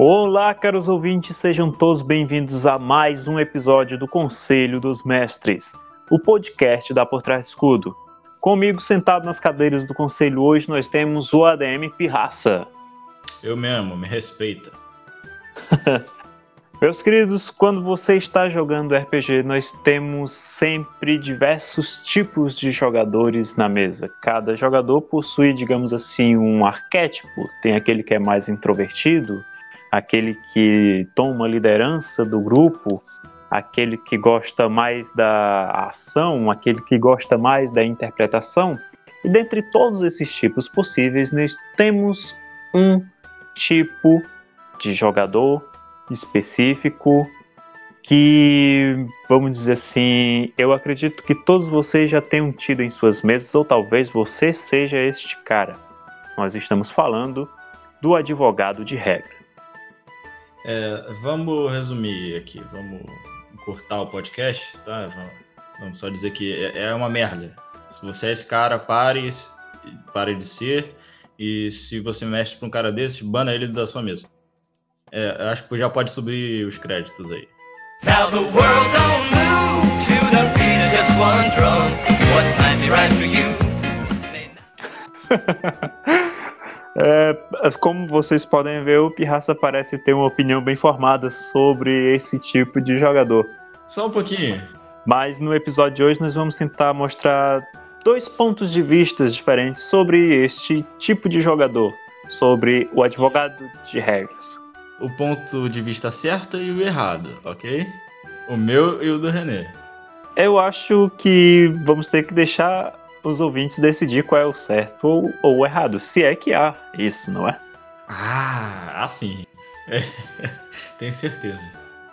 Olá, caros ouvintes, sejam todos bem-vindos a mais um episódio do Conselho dos Mestres, o podcast da Por Trás do Escudo. Comigo, sentado nas cadeiras do conselho hoje, nós temos o ADM Pirraça. Eu mesmo, me respeita. Meus queridos, quando você está jogando RPG, nós temos sempre diversos tipos de jogadores na mesa. Cada jogador possui, digamos assim, um arquétipo. Tem aquele que é mais introvertido, aquele que toma liderança do grupo, aquele que gosta mais da ação, aquele que gosta mais da interpretação. E dentre todos esses tipos possíveis, nós temos um tipo de jogador específico que, vamos dizer assim, eu acredito que todos vocês já tenham tido em suas mesas, ou talvez você seja este cara. Nós estamos falando do advogado de regra. É, vamos resumir aqui, vamos cortar o podcast, tá? Vamos só dizer que é, é uma merda. Se você é esse cara, pare, pare de ser. E se você mexe pra um cara desse, bana ele da sua mesa. É, acho que já pode subir os créditos aí. Now the world don't move to the beat of just one drum. What might be right for you? é, como vocês podem ver, o Pirraça parece ter uma opinião bem formada sobre esse tipo de jogador. Só um pouquinho. Mas no episódio de hoje nós vamos tentar mostrar dois pontos de vista diferentes sobre este tipo de jogador, sobre o advogado de regras o ponto de vista certo e o errado, ok? O meu e o do René. Eu acho que vamos ter que deixar os ouvintes decidir qual é o certo ou, ou o errado, se é que há isso, não é? Ah, assim. É, tenho certeza.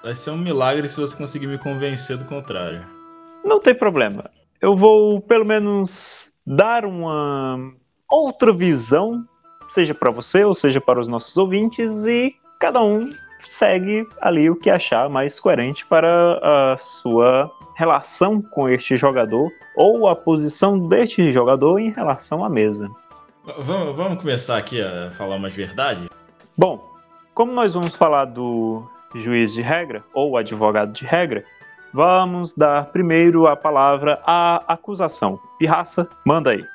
Vai ser um milagre se você conseguir me convencer do contrário. Não tem problema. Eu vou pelo menos dar uma outra visão, seja para você ou seja para os nossos ouvintes, e cada um segue ali o que achar mais coerente para a sua relação com este jogador ou a posição deste jogador em relação à mesa. Vamos, vamos começar aqui a falar umas verdades? Bom, como nós vamos falar do juiz de regra ou advogado de regra, vamos dar primeiro a palavra à acusação. Pirraça, manda aí.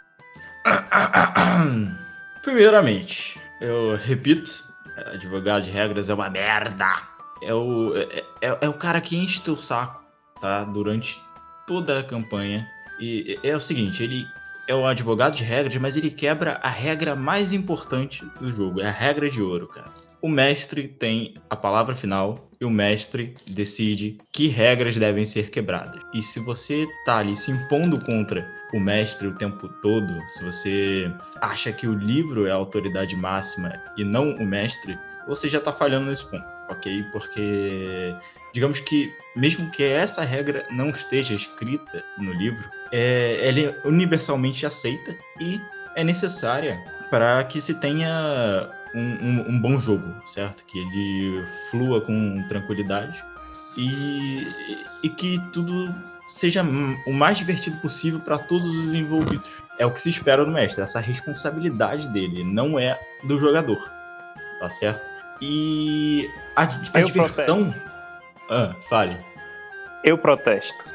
Primeiramente, eu repito advogado de regras é uma merda. É o, é, é, é o cara que enche teu saco, tá? Durante toda a campanha. E é o seguinte, ele é o advogado de regras, mas ele quebra a regra mais importante do jogo. É a regra de ouro, cara. O mestre tem a palavra final e o mestre decide que regras devem ser quebradas. E se você tá ali se impondo contra o mestre o tempo todo, se você acha que o livro é a autoridade máxima e não o mestre, você já está falhando nesse ponto, ok? Porque digamos que mesmo que essa regra não esteja escrita no livro, é, ela é universalmente aceita e é necessária para que se tenha um, um, um, bom jogo, certo? Que ele flua com tranquilidade e, e que tudo seja o mais divertido possível para todos os envolvidos. É o que se espera do mestre, essa responsabilidade dele, não é do jogador. Tá certo? E a, a diversão. Ah, fale. Eu protesto.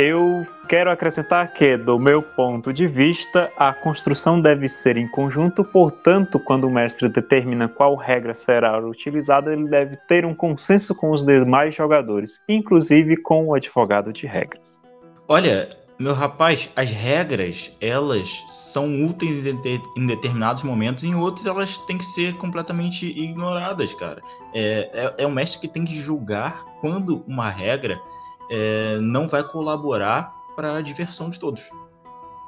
Eu quero acrescentar que, do meu ponto de vista, a construção deve ser em conjunto, portanto, quando o mestre determina qual regra será utilizada, ele deve ter um consenso com os demais jogadores, inclusive com o advogado de regras. Olha, meu rapaz, as regras, elas são úteis em determinados momentos, em outros elas têm que ser completamente ignoradas, cara. É, é, é o mestre que tem que julgar quando uma regra é, não vai colaborar para a diversão de todos.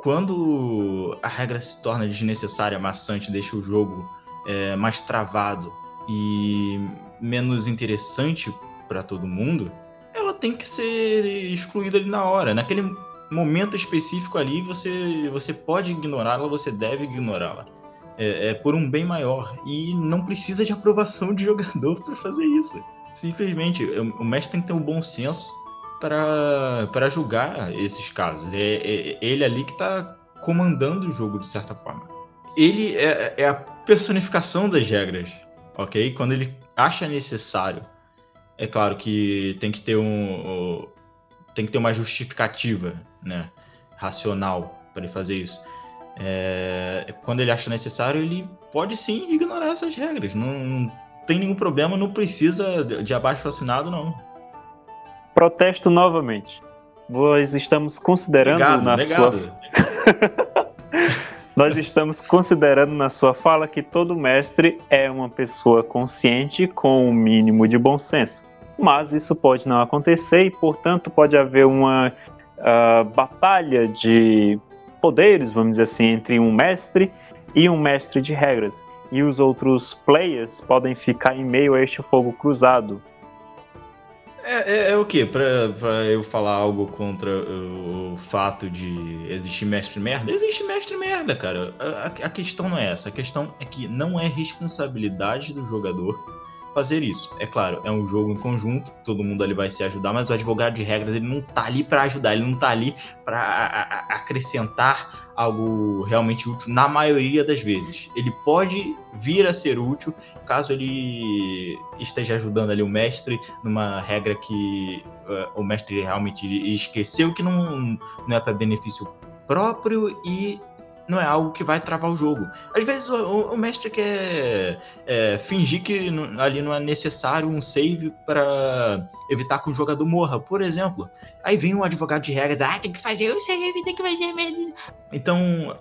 Quando a regra se torna desnecessária, maçante, deixa o jogo é, mais travado e menos interessante para todo mundo, ela tem que ser excluída ali na hora. Naquele momento específico ali, você, você pode ignorá-la, você deve ignorá-la. É, é, por um bem maior. E não precisa de aprovação de jogador para fazer isso. Simplesmente, o mestre tem que ter um bom senso para julgar esses casos. É, é, ele ali que está comandando o jogo de certa forma. Ele é, é, a personificação das regras, ok? Quando ele acha necessário, é claro que tem que ter um tem que ter uma justificativa, né, racional para ele fazer isso. É, quando ele acha necessário, ele pode sim ignorar essas regras. Não, não tem nenhum problema, não precisa de abaixo assinado, não. Protesto novamente. Nós estamos considerando negado, na negado. sua. Nós estamos considerando na sua fala que todo mestre é uma pessoa consciente com um mínimo de bom senso. Mas isso pode não acontecer e, portanto, pode haver uma uh, batalha de poderes, vamos dizer assim, entre um mestre e um mestre de regras. E os outros players podem ficar em meio a este fogo cruzado, é, é, é, o quê? Pra, pra eu falar algo contra o, o fato de existir mestre merda? Existe mestre merda, cara. A, a, questão não é essa. A questão é que não é responsabilidade do jogador fazer isso. É claro, é um jogo em conjunto, todo mundo ali vai se ajudar, mas o advogado de regras ele não tá ali para ajudar, ele não tá ali para acrescentar algo realmente útil na maioria das vezes. Ele pode vir a ser útil caso ele esteja ajudando ali o mestre numa regra que uh, o mestre realmente esqueceu que não, não é para benefício próprio e não é algo que vai travar o jogo. Às vezes o, o mestre quer é, fingir que ali não é necessário um save para evitar que um jogador morra, por exemplo. Aí vem um advogado de regras, ah, tem que fazer o save, tem que fazer mesmo. Então,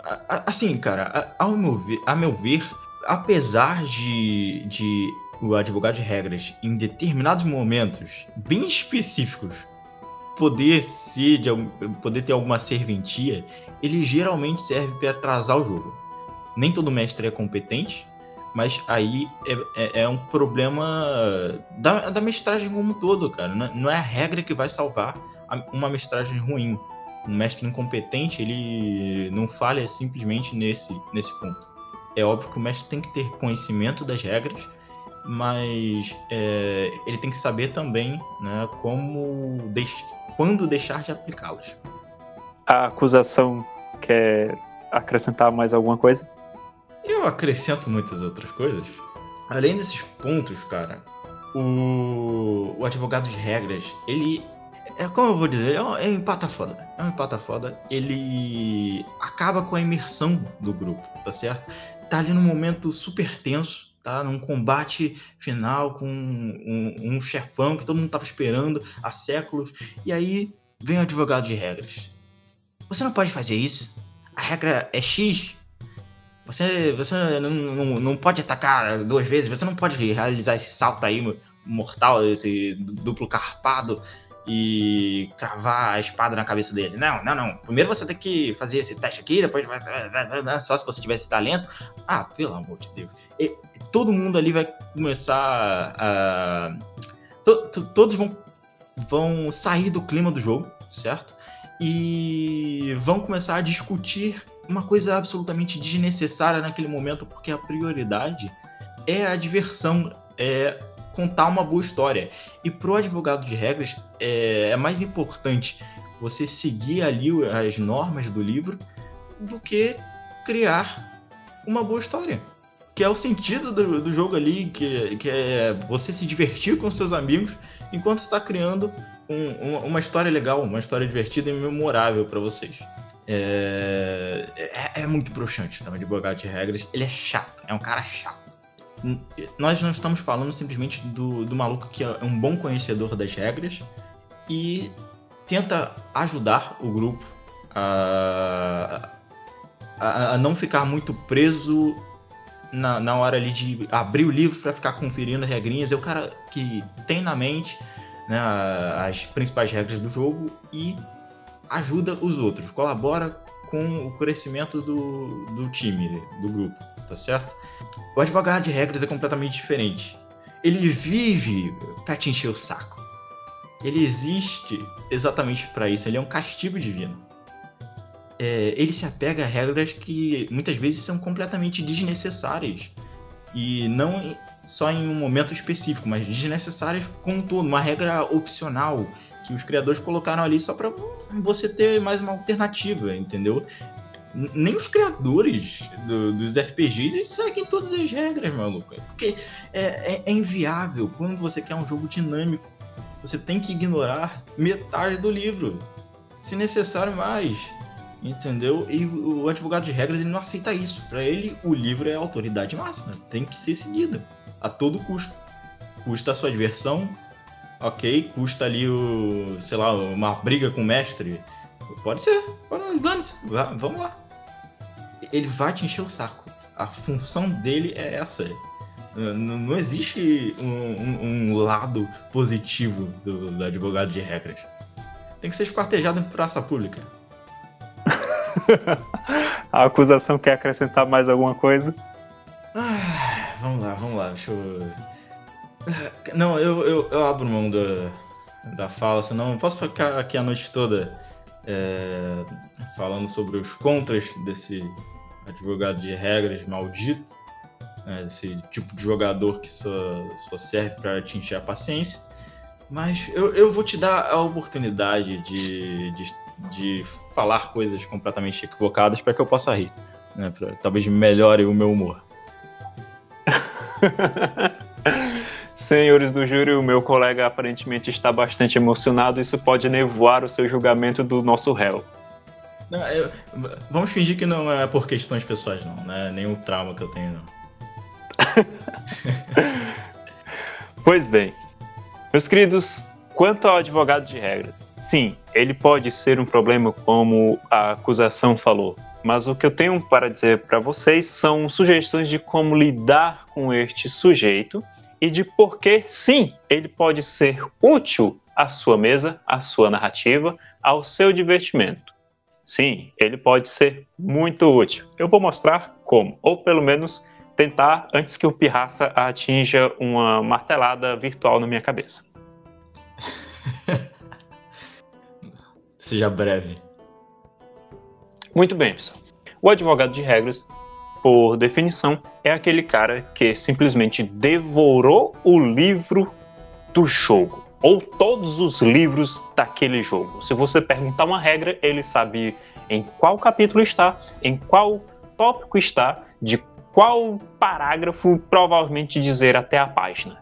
assim, cara, ao meu ver, a meu ver apesar de, de o advogado de regras, em determinados momentos bem específicos, poder ser de, poder ter alguma serventia, ele geralmente serve para atrasar o jogo. Nem todo mestre é competente, mas aí é, é, é um problema da, da, mestragem como um todo, cara. Não, não, é a regra que vai salvar uma mestragem ruim. Um mestre incompetente, ele não falha simplesmente nesse, nesse ponto. É óbvio que o mestre tem que ter conhecimento das regras, mas é, ele tem que saber também né, como deix quando deixar de aplicá-las. A acusação quer acrescentar mais alguma coisa? Eu acrescento muitas outras coisas. Além desses pontos, cara, o, o advogado de regras, ele. É como eu vou dizer, é um, é um empata foda. É um empata foda. Ele acaba com a imersão do grupo, tá certo? Tá ali num momento super tenso tá? Num combate final com um, um, chefão que todo mundo tava esperando há séculos. E aí vem o advogado de regras. Você não pode fazer isso. A regra é X. Você, você não, não, não pode atacar duas vezes. Você não pode realizar esse salto aí mortal, esse duplo carpado e cravar a espada na cabeça dele. Não, não, não. Primeiro você tem que fazer esse teste aqui, depois vai. Só se você tivesse talento. Ah, pelo amor de Deus. Todo mundo ali vai começar a. To, to, todos vão, vão sair do clima do jogo, certo? E vão começar a discutir uma coisa absolutamente desnecessária naquele momento, porque a prioridade é a diversão, é contar uma boa história. E pro advogado de regras é, é mais importante você seguir ali as normas do livro do que criar uma boa história. Que é o sentido do, do jogo ali, que, que é você se divertir com seus amigos enquanto está criando um, uma, uma, história legal, uma história divertida e memorável para vocês. É, é, é, muito broxante, tá? O advogado de regras, ele é chato, é um cara chato nós não estamos falando simplesmente do, do maluco que é um bom conhecedor das regras e tenta ajudar o grupo a, a, a não ficar muito preso na, na hora ali de abrir o livro para ficar conferindo as regrinhas. É o cara que tem na mente né, as principais regras do jogo e ajuda os outros, colabora com o crescimento do, do time, do grupo, tá certo? O advogado de regras é completamente diferente. Ele vive para te encher o saco. Ele existe exatamente para isso. Ele é um castigo divino. É, ele se apega a regras que muitas vezes são completamente desnecessárias. E não só em um momento específico, mas desnecessárias como um todo. Uma regra opcional que os criadores colocaram ali só para você ter mais uma alternativa, entendeu? nem os criadores do, dos RPGs eles seguem todas as regras, maluco. Porque é, é, é, inviável. Quando você quer um jogo dinâmico, você tem que ignorar metade do livro. Se necessário, mais. Entendeu? E o advogado de regras ele não aceita isso. Para ele, o livro é a autoridade máxima. Tem que ser seguido. A todo custo. Custa a sua diversão. Ok, custa ali o. sei lá, uma briga com o mestre Pode ser, dane-se, vamos lá. Ele vai te encher o saco. A função dele é essa. Não, não existe um, um, um, lado positivo do, do, advogado de regras. Tem que ser esquartejado em praça pública. A acusação quer acrescentar mais alguma coisa? Ah, vamos lá, vamos lá. Deixa eu. Não, eu, eu, eu abro mão da, da fala, senão eu posso ficar aqui a noite toda é, falando sobre os contras desse advogado de regras maldito, né, esse tipo de jogador que só, só serve para te encher a paciência. Mas eu, eu vou te dar a oportunidade de, de, de falar coisas completamente equivocadas para que eu possa rir. Né, pra, talvez melhore o meu humor. Senhores do júri, o meu colega aparentemente está bastante emocionado. Isso pode nevoar o seu julgamento do nosso réu. Não, eu, vamos fingir que não é por questões pessoais, não. Não é nenhum trauma que eu tenho, não. pois bem, meus queridos, quanto ao advogado de regras, sim, ele pode ser um problema, como a acusação falou. Mas o que eu tenho para dizer para vocês são sugestões de como lidar com este sujeito e de por que, sim, ele pode ser útil à sua mesa, à sua narrativa, ao seu divertimento. Sim, ele pode ser muito útil. Eu vou mostrar como, ou pelo menos tentar antes que o Pirraça atinja uma martelada virtual na minha cabeça. Seja breve. Muito bem, pessoal. O advogado de regras por definição, é aquele cara que simplesmente devorou o livro do jogo, ou todos os livros daquele jogo. Se você perguntar uma regra, ele sabe em qual capítulo está, em qual tópico está, de qual parágrafo, provavelmente dizer até a página.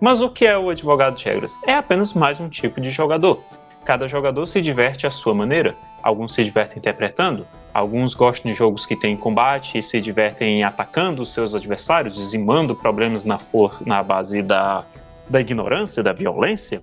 Mas o que é o advogado de regras? É apenas mais um tipo de jogador. Cada jogador se diverte à sua maneira. Alguns se divertem interpretando, Alguns gostam de jogos que têm combate e se divertem atacando os seus adversários, dizimando problemas na, for na base da, da ignorância, da violência.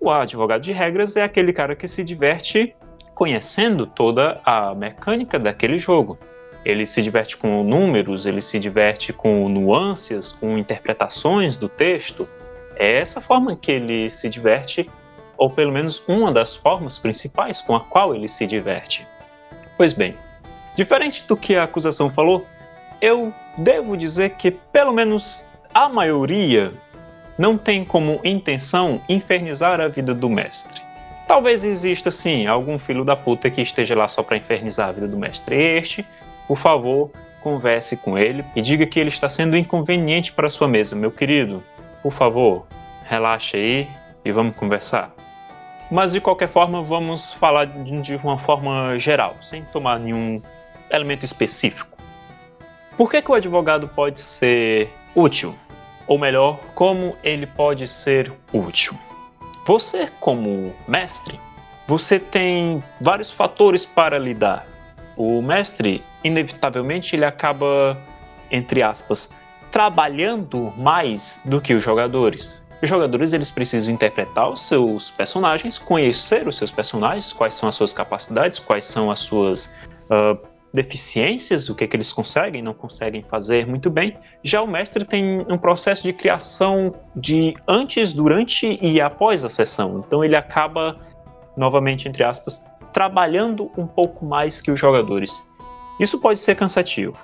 O advogado de regras é aquele cara que se diverte conhecendo toda a mecânica daquele jogo. Ele se diverte com números, ele se diverte com nuances, com interpretações do texto. É essa forma que ele se diverte, ou pelo menos uma das formas principais com a qual ele se diverte. Pois bem, Diferente do que a acusação falou, eu devo dizer que pelo menos a maioria não tem como intenção infernizar a vida do mestre. Talvez exista sim algum filho da puta que esteja lá só para infernizar a vida do mestre. Este, por favor, converse com ele e diga que ele está sendo inconveniente para sua mesa, meu querido. Por favor, relaxe aí e vamos conversar. Mas de qualquer forma, vamos falar de uma forma geral, sem tomar nenhum elemento específico. Por que, que o advogado pode ser útil? Ou melhor, como ele pode ser útil? Você, como mestre, você tem vários fatores para lidar. O mestre, inevitavelmente, ele acaba, entre aspas, trabalhando mais do que os jogadores. Os jogadores eles precisam interpretar os seus personagens, conhecer os seus personagens, quais são as suas capacidades, quais são as suas uh, deficiências, o que, é que eles conseguem, não conseguem fazer muito bem. Já o mestre tem um processo de criação de antes, durante e após a sessão. Então ele acaba, novamente, entre aspas, trabalhando um pouco mais que os jogadores. Isso pode ser cansativo.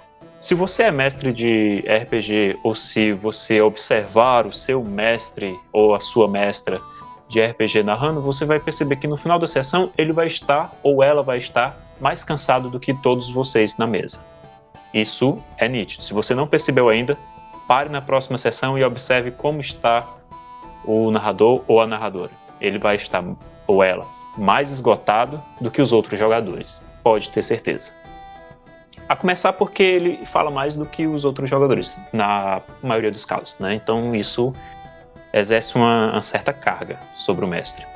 Se você é mestre de RPG ou se você observar o seu mestre ou a sua mestra de RPG narrando, você vai perceber que no final da sessão ele vai estar ou ela vai estar mais cansado do que todos vocês na mesa. Isso é nítido. Se você não percebeu ainda, pare na próxima sessão e observe como está o narrador ou a narradora. Ele vai estar, ou ela, mais esgotado do que os outros jogadores. Pode ter certeza. A começar porque ele fala mais do que os outros jogadores, na maioria dos casos, né? Então isso exerce uma, uma certa carga sobre o mestre.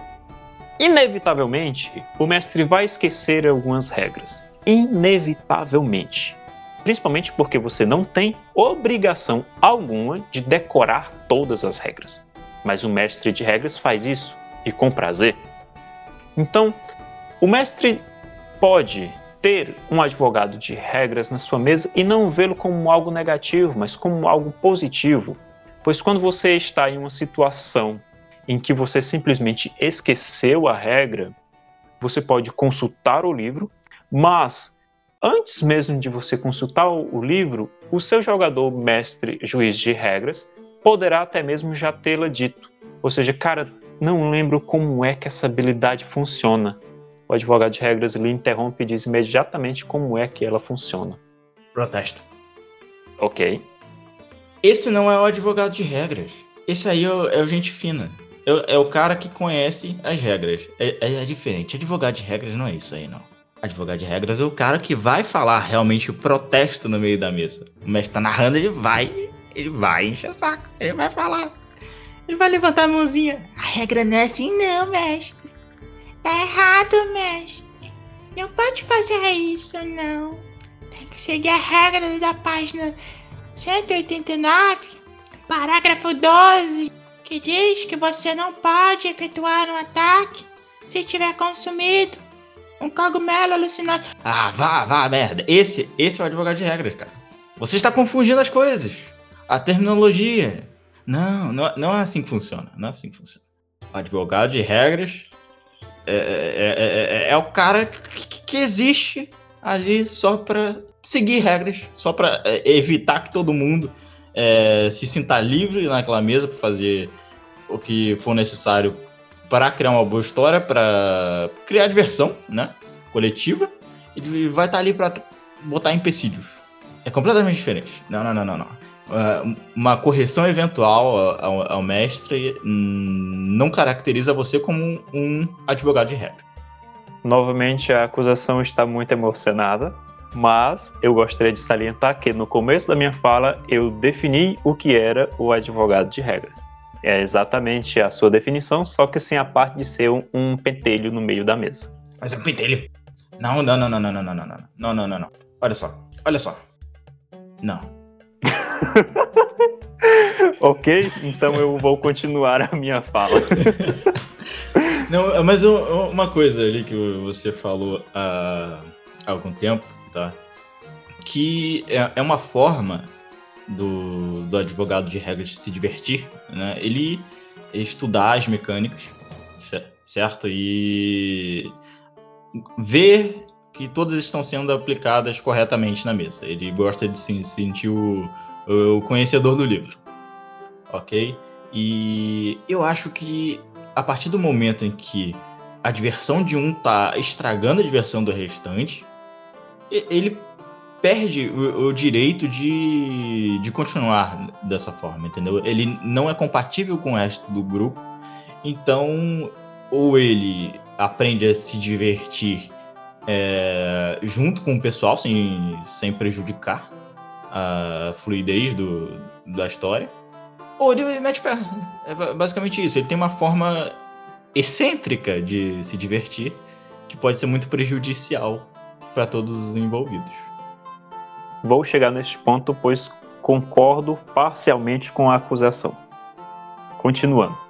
Inevitavelmente, o mestre vai esquecer algumas regras. Inevitavelmente. Principalmente porque você não tem obrigação alguma de decorar todas as regras. Mas o mestre de regras faz isso, e com prazer. Então, o mestre pode ter um advogado de regras na sua mesa e não vê-lo como algo negativo, mas como algo positivo. Pois quando você está em uma situação em que você simplesmente esqueceu a regra, você pode consultar o livro, mas antes mesmo de você consultar o livro, o seu jogador mestre juiz de regras poderá até mesmo já tê-la dito. Ou seja, cara, não lembro como é que essa habilidade funciona o advogado de regras lhe interrompe e diz imediatamente como é que ela funciona. Protesto. Ok. Esse não é o advogado de regras. Esse aí é o, é o gente fina. É, é, o cara que conhece as regras. É, é, é, diferente. Advogado de regras não é isso aí, não. Advogado de regras é o cara que vai falar realmente o protesto no meio da mesa. O mestre tá narrando, ele vai. Ele vai encher o saco. Ele vai falar. Ele vai levantar a mãozinha. A regra não é assim, não, mestre. Tá errado, mestre. Não pode fazer isso, não. Tem que seguir a regra da página 189, parágrafo 12, que diz que você não pode efetuar um ataque se tiver consumido um cogumelo alucinado. Ah, vá, vá, merda. Esse, esse é o advogado de regras, cara. Você está confundindo as coisas. A terminologia. Não, não, não é assim que funciona. Não é assim que funciona. O advogado de regras é, é, é, é, o cara que, que, existe ali só para seguir regras, só para evitar que todo mundo se sinta livre naquela mesa para fazer o que for necessário para criar uma boa história, para criar diversão, né, coletiva. Ele vai estar tá ali para botar empecilhos. É completamente diferente. Não, não, não, não, não. Uh, uma correção eventual ao, ao, mestre não caracteriza você como um, advogado de regra. Novamente, a acusação está muito emocionada, mas eu gostaria de salientar que no começo da minha fala eu defini o que era o advogado de regras. É exatamente a sua definição, só que sem a parte de ser um, um pentelho no meio da mesa. Mas é um pentelho? Não, não, não, não, não, não, não, não, não, não, não, não, não. Olha só, olha só. Não. ok, então eu vou continuar a minha fala. Não, mas uma coisa ali que você falou há algum tempo, tá? Que é, é uma forma do, do advogado de regras se divertir, né? Ele estudar as mecânicas, certo? E ver que todas estão sendo aplicadas corretamente na mesa. Ele gosta de se sentir o, o conhecedor do livro, ok? E eu acho que a partir do momento em que a diversão de um tá estragando a diversão do restante, ele perde o, o, direito de, de continuar dessa forma, entendeu? Ele não é compatível com o resto do grupo, então ou ele aprende a se divertir é, junto com o pessoal, sem, sem prejudicar a fluidez do, da história. Ou ele mete pé. É basicamente isso. Ele tem uma forma excêntrica de se divertir que pode ser muito prejudicial para todos os envolvidos. Vou chegar neste ponto, pois concordo parcialmente com a acusação. Continuando.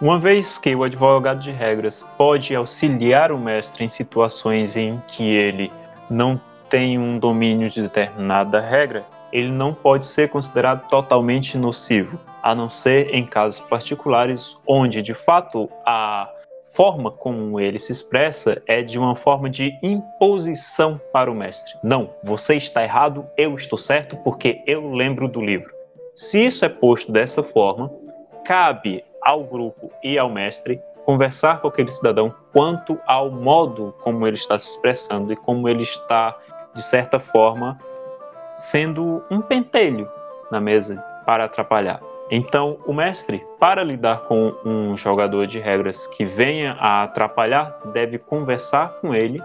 Uma vez que o advogado de regras pode auxiliar o mestre em situações em que ele não tem um domínio de determinada regra, ele não pode ser considerado totalmente nocivo, a não ser em casos particulares onde, de fato, a forma como ele se expressa é de uma forma de imposição para o mestre. Não, você está errado, eu estou certo porque eu lembro do livro. Se isso é posto dessa forma, cabe ao grupo e ao mestre conversar com aquele cidadão quanto ao modo como ele está se expressando e como ele está, de certa forma, sendo um pentelho na mesa para atrapalhar. Então, o mestre, para lidar com um jogador de regras que venha a atrapalhar, deve conversar com ele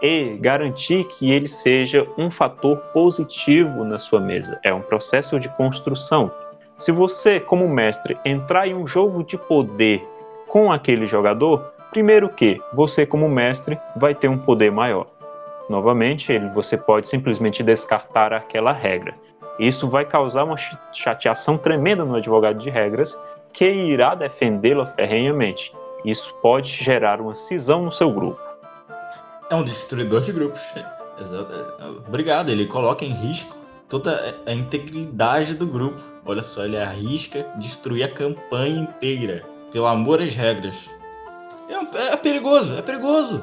e garantir que ele seja um fator positivo na sua mesa. É um processo de construção. Se você, como mestre, entrar em um jogo de poder com aquele jogador, primeiro que você, como mestre, vai ter um poder maior. Novamente, você pode simplesmente descartar aquela regra. Isso vai causar uma chateação tremenda no advogado de regras, que irá defendê-la ferrenhamente. Isso pode gerar uma cisão no seu grupo. É um destruidor de grupos. Obrigado, ele coloca em risco toda a integridade do grupo. Olha só, ele arrisca destruir a campanha inteira pelo amor às regras. É, é perigoso, é perigoso.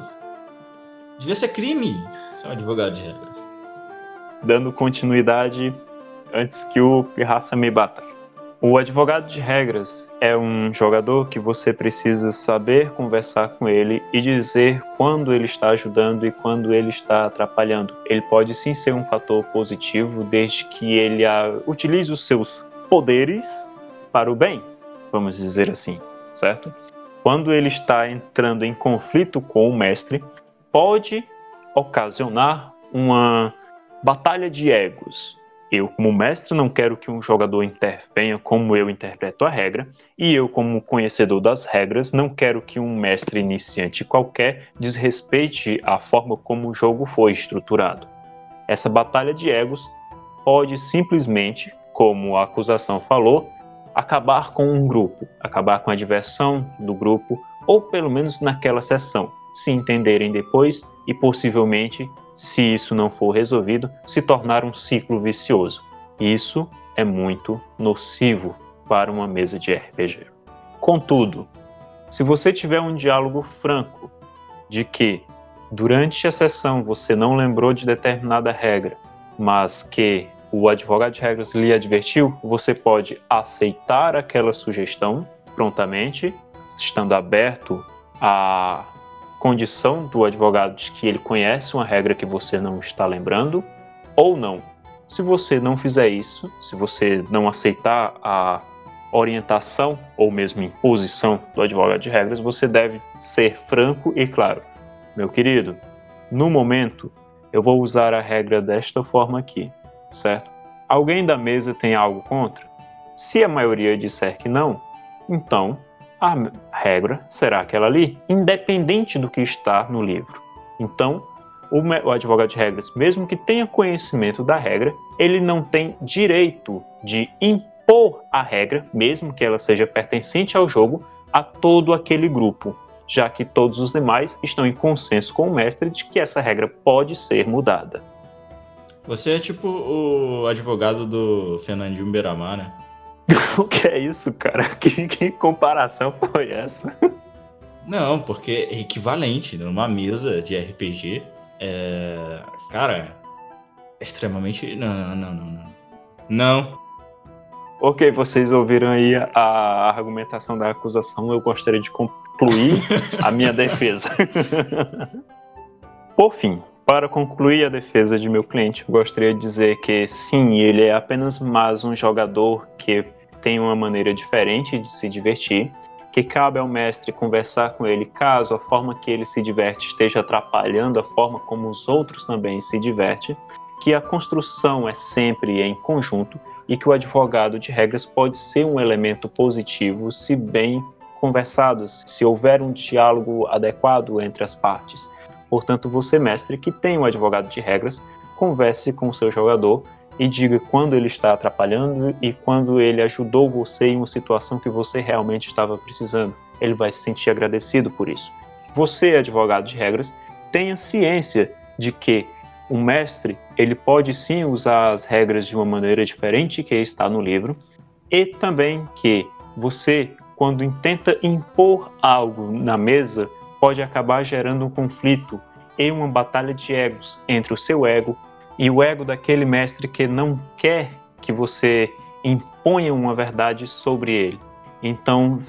Devia ser crime ser um advogado de regras. Dando continuidade antes que o Pirraça me bata. O advogado de regras é um jogador que você precisa saber conversar com ele e dizer quando ele está ajudando e quando ele está atrapalhando. Ele pode sim ser um fator positivo desde que ele utilize os seus poderes para o bem, vamos dizer assim, certo? Quando ele está entrando em conflito com o mestre, pode ocasionar uma batalha de egos, eu, como mestre, não quero que um jogador intervenha como eu interpreto a regra, e eu, como conhecedor das regras, não quero que um mestre iniciante qualquer desrespeite a forma como o jogo foi estruturado. Essa batalha de egos pode simplesmente, como a acusação falou, acabar com um grupo, acabar com a diversão do grupo, ou pelo menos naquela sessão, se entenderem depois e possivelmente se isso não for resolvido, se tornar um ciclo vicioso. Isso é muito nocivo para uma mesa de RPG. Contudo, se você tiver um diálogo franco de que durante a sessão você não lembrou de determinada regra, mas que o advogado de regras lhe advertiu, você pode aceitar aquela sugestão prontamente, estando aberto a condição do advogado de que ele conhece uma regra que você não está lembrando ou não. Se você não fizer isso, se você não aceitar a orientação ou mesmo imposição do advogado de regras, você deve ser franco e claro. Meu querido, no momento eu vou usar a regra desta forma aqui, certo? Alguém da mesa tem algo contra? Se a maioria disser que não, então a regra será aquela ali, independente do que está no livro. Então, o advogado de regras, mesmo que tenha conhecimento da regra, ele não tem direito de impor a regra, mesmo que ela seja pertencente ao jogo, a todo aquele grupo, já que todos os demais estão em consenso com o mestre de que essa regra pode ser mudada. Você é tipo o advogado do Fernandinho Beiramar, né? o que é isso, cara? Que, que comparação foi essa? Não, porque é equivalente numa mesa de RPG. É... Cara, é extremamente. Não, não, não, não. Não. Ok, vocês ouviram aí a argumentação da acusação. Eu gostaria de concluir a minha defesa. Por fim, para concluir a defesa de meu cliente, gostaria de dizer que sim, ele é apenas mais um jogador que tem uma maneira diferente de se divertir, que cabe ao mestre conversar com ele caso a forma que ele se diverte esteja atrapalhando a forma como os outros também se divertem, que a construção é sempre em conjunto e que o advogado de regras pode ser um elemento positivo se bem conversados, se houver um diálogo adequado entre as partes. Portanto, você, mestre, que tem um advogado de regras, converse com o seu jogador e diga quando ele está atrapalhando e quando ele ajudou você em uma situação que você realmente estava precisando. Ele vai se sentir agradecido por isso. Você, advogado de regras, tenha ciência de que o mestre ele pode sim usar as regras de uma maneira diferente que está no livro e também que você, quando tenta impor algo na mesa, pode acabar gerando um conflito e uma batalha de egos entre o seu ego e o ego daquele mestre que não quer que você imponha uma verdade sobre ele. Então,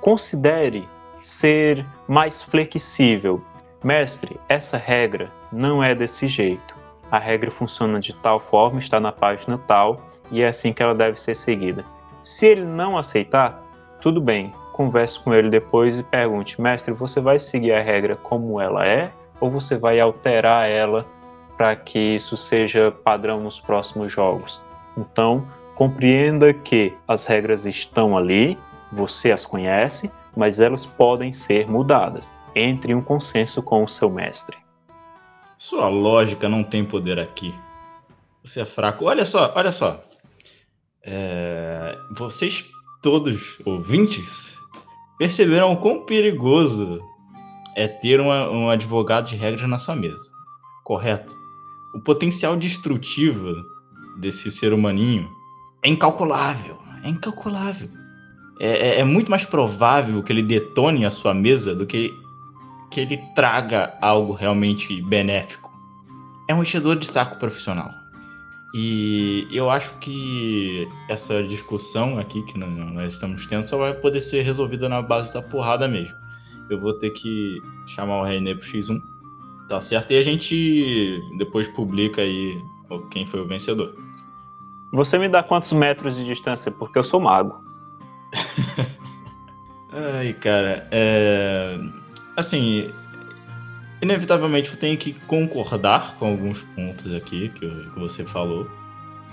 considere ser mais flexível. Mestre, essa regra não é desse jeito. A regra funciona de tal forma, está na página tal, e é assim que ela deve ser seguida. Se ele não aceitar, tudo bem, converse com ele depois e pergunte: Mestre, você vai seguir a regra como ela é ou você vai alterar ela para que isso seja padrão nos próximos jogos. Então, compreenda que as regras estão ali, você as conhece, mas elas podem ser mudadas. Entre em um consenso com o seu mestre. Sua lógica não tem poder aqui. Você é fraco. Olha só, olha só. É... Vocês todos ouvintes perceberam o quão perigoso é ter uma, um advogado de regras na sua mesa. Correto? O potencial destrutivo desse ser humaninho é incalculável. É incalculável. É, é, é muito mais provável que ele detone a sua mesa do que que ele traga algo realmente benéfico. É um enchedor de saco profissional. E eu acho que essa discussão aqui que nós estamos tendo só vai poder ser resolvida na base da porrada mesmo. Eu vou ter que chamar o René pro X1, tá certo? E a gente depois publica aí quem foi o vencedor. Você me dá quantos metros de distância? Porque eu sou mago. Ai, cara, é assim, inevitavelmente eu tenho que concordar com alguns pontos aqui que, que você falou,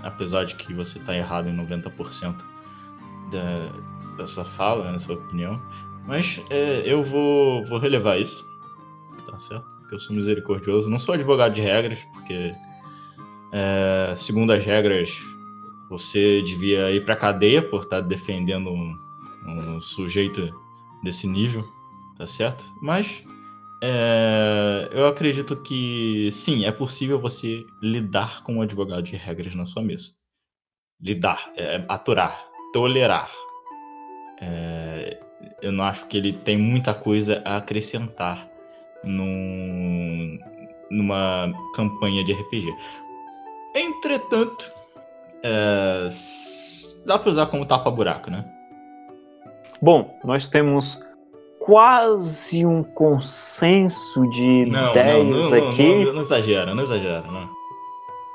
apesar de que você está errado em 90% da, sua fala, né, da sua opinião, mas é, eu vou, vou relevar isso, tá certo? Porque eu sou misericordioso, não sou advogado de regras, porque é, segundo as regras você devia ir para cadeia por estar tá defendendo um, um sujeito desse nível tá certo? Mas é, eu acredito que sim, é possível você lidar com um advogado de regras na sua mesa. Lidar, é, aturar, tolerar. É, eu não acho que ele tem muita coisa a acrescentar num, numa campanha de RPG. Entretanto, é, dá para usar como tapa-buraco, né? Bom, nós temos quase um consenso de não, ideias não, não, aqui. Não, não, exagera, não exagera, não.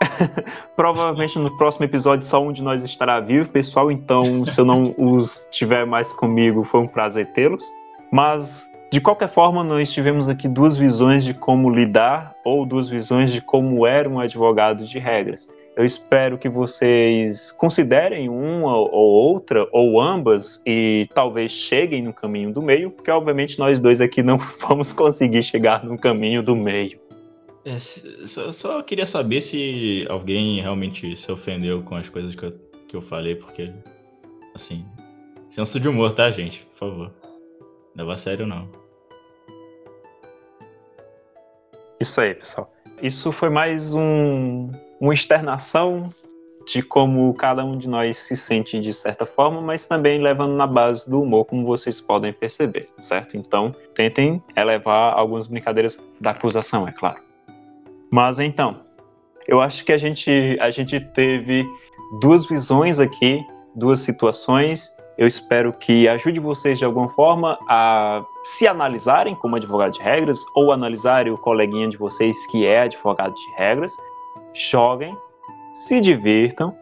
Provavelmente no próximo episódio só um de nós estará vivo, pessoal. Então, se eu não os tiver mais comigo, foi um prazer tê-los. Mas, de qualquer forma, nós tivemos aqui duas visões de como lidar ou duas visões de como era um advogado de regras. Eu espero que vocês considerem uma ou outra, ou ambas, e talvez cheguem no caminho do meio, porque obviamente nós dois aqui não vamos conseguir chegar no caminho do meio. É, só, só, queria saber se alguém realmente se ofendeu com as coisas que eu, que eu falei, porque, assim, senso de humor, tá, gente? Por favor. Leva a sério, não. Isso aí, pessoal. Isso foi mais um uma externação de como cada um de nós se sente de certa forma, mas também levando na base do humor, como vocês podem perceber, certo? Então, tentem elevar algumas brincadeiras da acusação, é claro. Mas então, eu acho que a gente, a gente teve duas visões aqui, duas situações. Eu espero que ajude vocês de alguma forma a se analisarem como advogado de regras ou analisarem o coleguinha de vocês que é advogado de regras joguem, se divirtam,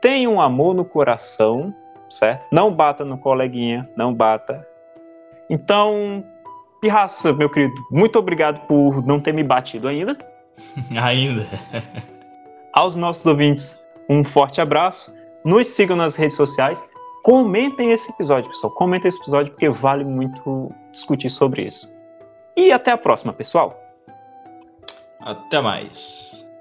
tenham amor no coração, certo? Não bata no coleguinha, não bata. Então, Pirraça, meu querido, muito obrigado por não ter me batido ainda. ainda. Aos nossos ouvintes, um forte abraço. Nos sigam nas redes sociais. Comentem esse episódio, pessoal. Comentem esse episódio porque vale muito discutir sobre isso. E até a próxima, pessoal. Até mais.